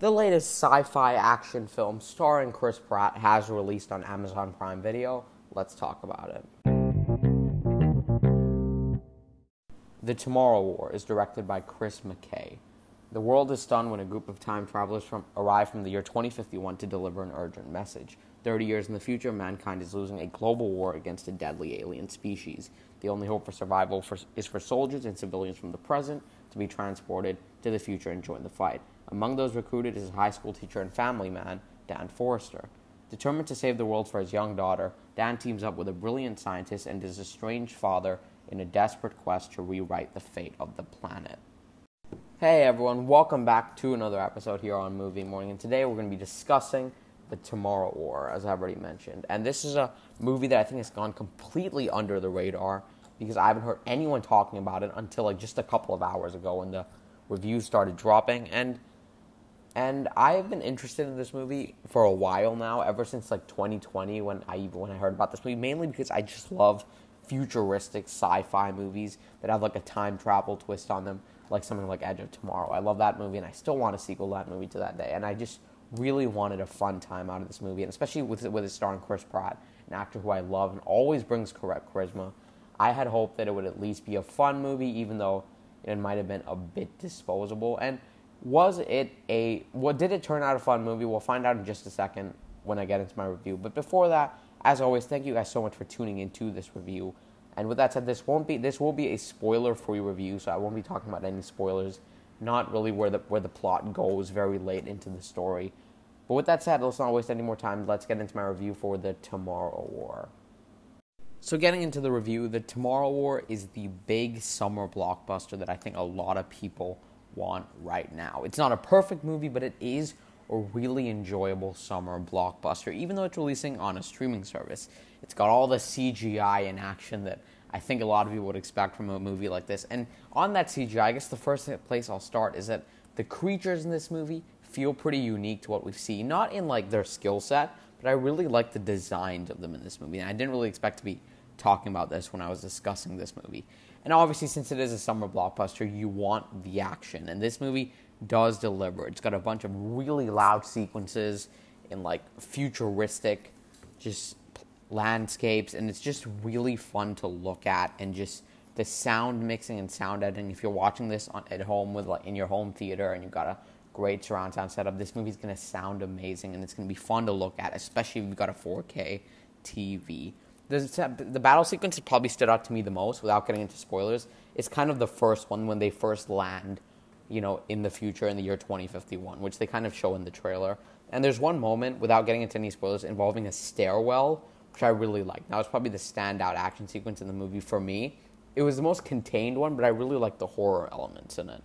The latest sci fi action film starring Chris Pratt has released on Amazon Prime Video. Let's talk about it. The Tomorrow War is directed by Chris McKay. The world is stunned when a group of time travelers from, arrive from the year 2051 to deliver an urgent message. 30 years in the future, mankind is losing a global war against a deadly alien species. The only hope for survival for, is for soldiers and civilians from the present to be transported to the future and join the fight. Among those recruited is high school teacher and family man, Dan Forrester. Determined to save the world for his young daughter, Dan teams up with a brilliant scientist and his estranged father in a desperate quest to rewrite the fate of the planet. Hey everyone, welcome back to another episode here on Movie Morning, and today we're going to be discussing The Tomorrow War, as I've already mentioned. And this is a movie that I think has gone completely under the radar because I haven't heard anyone talking about it until like just a couple of hours ago when the reviews started dropping. And and I've been interested in this movie for a while now, ever since like 2020 when I when I heard about this movie, mainly because I just love futuristic sci-fi movies that have like a time travel twist on them, like something like Edge of Tomorrow. I love that movie, and I still want a sequel to that movie to that day. And I just really wanted a fun time out of this movie, and especially with with it starring Chris Pratt, an actor who I love and always brings correct charisma. I had hoped that it would at least be a fun movie, even though it might have been a bit disposable. And was it a what did it turn out a fun movie? We'll find out in just a second when I get into my review. But before that, as always, thank you guys so much for tuning into this review. And with that said, this won't be this will be a spoiler-free review, so I won't be talking about any spoilers. Not really where the where the plot goes very late into the story. But with that said, let's not waste any more time. Let's get into my review for the Tomorrow War. So, getting into the review, The Tomorrow War is the big summer blockbuster that I think a lot of people want right now. It's not a perfect movie, but it is a really enjoyable summer blockbuster, even though it's releasing on a streaming service. It's got all the CGI in action that I think a lot of people would expect from a movie like this. And on that CGI, I guess the first place I'll start is that the creatures in this movie feel pretty unique to what we've seen. Not in like their skill set, but I really like the designs of them in this movie. And I didn't really expect to be talking about this when I was discussing this movie. And obviously, since it is a summer blockbuster, you want the action. And this movie does deliver. It's got a bunch of really loud sequences in like futuristic, just landscapes. And it's just really fun to look at. And just the sound mixing and sound editing. If you're watching this on, at home with like in your home theater and you've got a great surround sound setup, this movie's going to sound amazing. And it's going to be fun to look at, especially if you've got a 4K TV the, the battle sequence that probably stood out to me the most, without getting into spoilers, is kind of the first one when they first land, you know, in the future in the year 2051, which they kind of show in the trailer. And there's one moment, without getting into any spoilers, involving a stairwell, which I really liked. That was probably the standout action sequence in the movie for me. It was the most contained one, but I really liked the horror elements in it.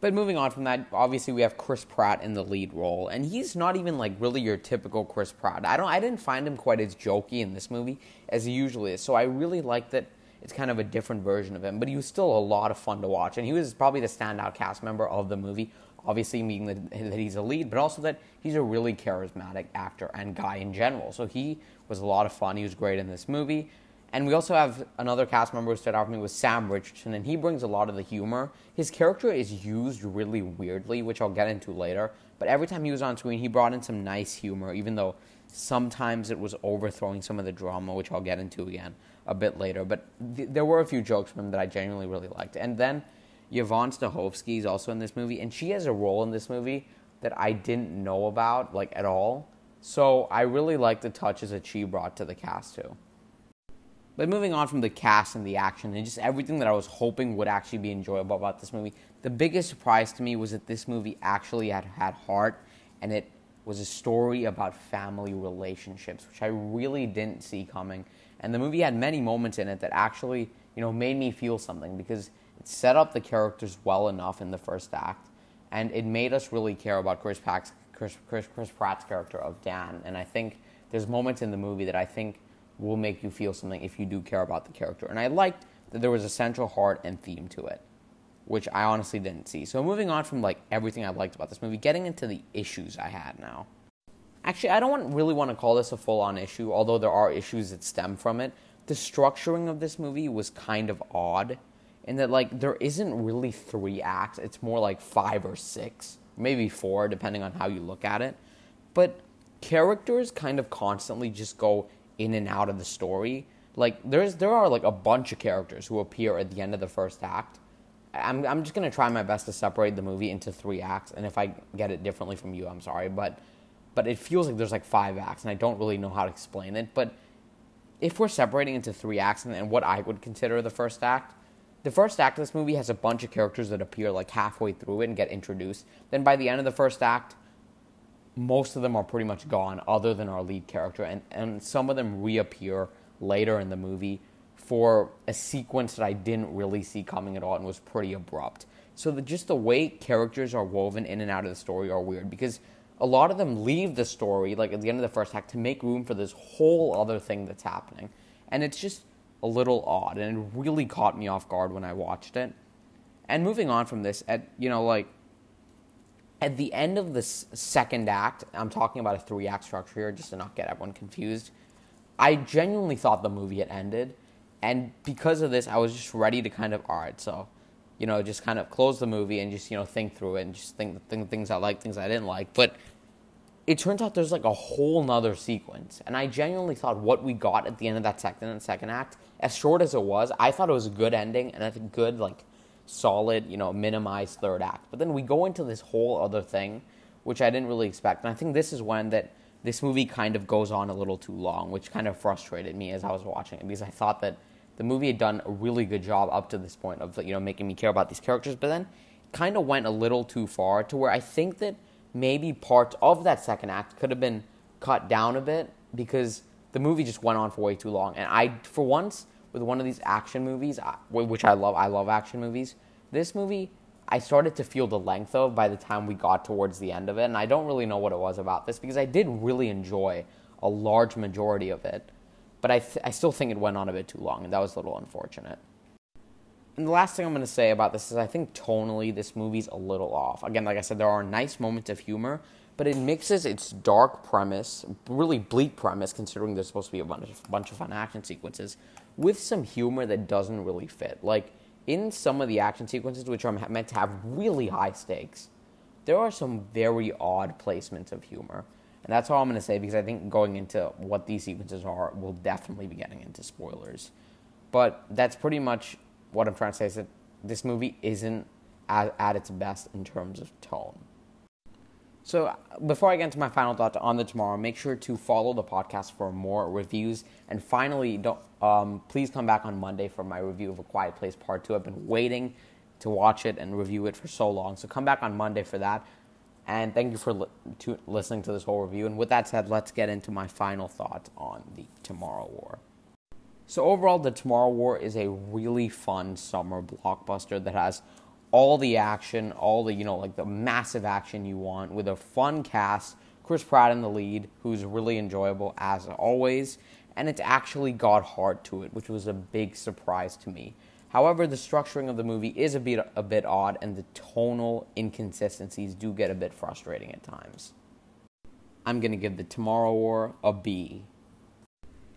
But moving on from that, obviously we have Chris Pratt in the lead role, and he's not even like really your typical Chris Pratt. I don't, I didn't find him quite as jokey in this movie as he usually is. So I really like that it's kind of a different version of him. But he was still a lot of fun to watch, and he was probably the standout cast member of the movie. Obviously, meaning that, that he's a lead, but also that he's a really charismatic actor and guy in general. So he was a lot of fun. He was great in this movie. And we also have another cast member who stood out for me was Sam Richardson, and he brings a lot of the humor. His character is used really weirdly, which I'll get into later. But every time he was on screen, he brought in some nice humor, even though sometimes it was overthrowing some of the drama, which I'll get into again a bit later. But th- there were a few jokes from him that I genuinely really liked. And then Yvonne Strahovski is also in this movie, and she has a role in this movie that I didn't know about, like, at all. So I really like the touches that she brought to the cast, too. But moving on from the cast and the action and just everything that I was hoping would actually be enjoyable about this movie, the biggest surprise to me was that this movie actually had had heart and it was a story about family relationships, which I really didn't see coming. And the movie had many moments in it that actually, you know, made me feel something because it set up the characters well enough in the first act, and it made us really care about Chris, Chris, Chris, Chris Pratt's character of Dan. And I think there's moments in the movie that I think will make you feel something if you do care about the character. And I liked that there was a central heart and theme to it, which I honestly didn't see. So moving on from like everything I liked about this movie, getting into the issues I had now. Actually, I don't want, really want to call this a full-on issue, although there are issues that stem from it. The structuring of this movie was kind of odd in that like there isn't really three acts; it's more like five or six maybe four, depending on how you look at it. But characters kind of constantly just go in and out of the story. Like there's there are like a bunch of characters who appear at the end of the first act. I'm I'm just gonna try my best to separate the movie into three acts, and if I get it differently from you, I'm sorry, but but it feels like there's like five acts, and I don't really know how to explain it. But if we're separating into three acts and, and what I would consider the first act, the first act of this movie has a bunch of characters that appear like halfway through it and get introduced. Then by the end of the first act, most of them are pretty much gone, other than our lead character, and, and some of them reappear later in the movie for a sequence that I didn't really see coming at all and was pretty abrupt. So the, just the way characters are woven in and out of the story are weird because a lot of them leave the story, like at the end of the first act, to make room for this whole other thing that's happening. And it's just a little odd, and it really caught me off guard when I watched it. And moving on from this, at you know, like at the end of the second act, I'm talking about a three act structure here, just to not get everyone confused. I genuinely thought the movie had ended, and because of this, I was just ready to kind of all right, so you know, just kind of close the movie and just you know think through it and just think, think things I liked, things I didn't like, but it turns out there's like a whole nother sequence. And I genuinely thought what we got at the end of that second and second act, as short as it was, I thought it was a good ending and a good, like, solid, you know, minimized third act. But then we go into this whole other thing, which I didn't really expect. And I think this is when that this movie kind of goes on a little too long, which kind of frustrated me as I was watching it because I thought that the movie had done a really good job up to this point of, you know, making me care about these characters, but then kind of went a little too far to where I think that – maybe parts of that second act could have been cut down a bit because the movie just went on for way too long. And I, for once, with one of these action movies, which I love, I love action movies. This movie, I started to feel the length of by the time we got towards the end of it, and I don't really know what it was about this because I did really enjoy a large majority of it, but I, th- I still think it went on a bit too long, and that was a little unfortunate. And the last thing I'm going to say about this is I think tonally this movie's a little off. Again, like I said, there are nice moments of humor, but it mixes its dark premise, really bleak premise, considering there's supposed to be a bunch of, bunch of fun action sequences, with some humor that doesn't really fit. Like, in some of the action sequences, which are meant to have really high stakes, there are some very odd placements of humor. And that's all I'm going to say because I think going into what these sequences are, we'll definitely be getting into spoilers. But that's pretty much what I'm trying to say is that this movie isn't at, at its best in terms of tone. So, before I get into my final thoughts on the tomorrow, make sure to follow the podcast for more reviews. And finally, don't um, please come back on Monday for my review of A Quiet Place Part Two. I've been waiting to watch it and review it for so long, so come back on Monday for that. And thank you for li- to listening to this whole review. And with that said, let's get into my final thoughts on the Tomorrow War. So overall, The Tomorrow War is a really fun summer blockbuster that has all the action, all the, you know, like the massive action you want with a fun cast, Chris Pratt in the lead, who's really enjoyable as always, and it's actually got heart to it, which was a big surprise to me. However, the structuring of the movie is a bit a bit odd and the tonal inconsistencies do get a bit frustrating at times. I'm going to give The Tomorrow War a B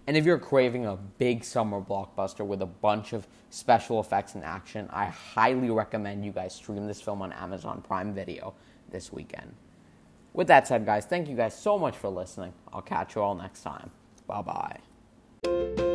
and if you're craving a big summer blockbuster with a bunch of special effects and action, I highly recommend you guys stream this film on Amazon Prime Video this weekend. With that said, guys, thank you guys so much for listening. I'll catch you all next time. Bye bye.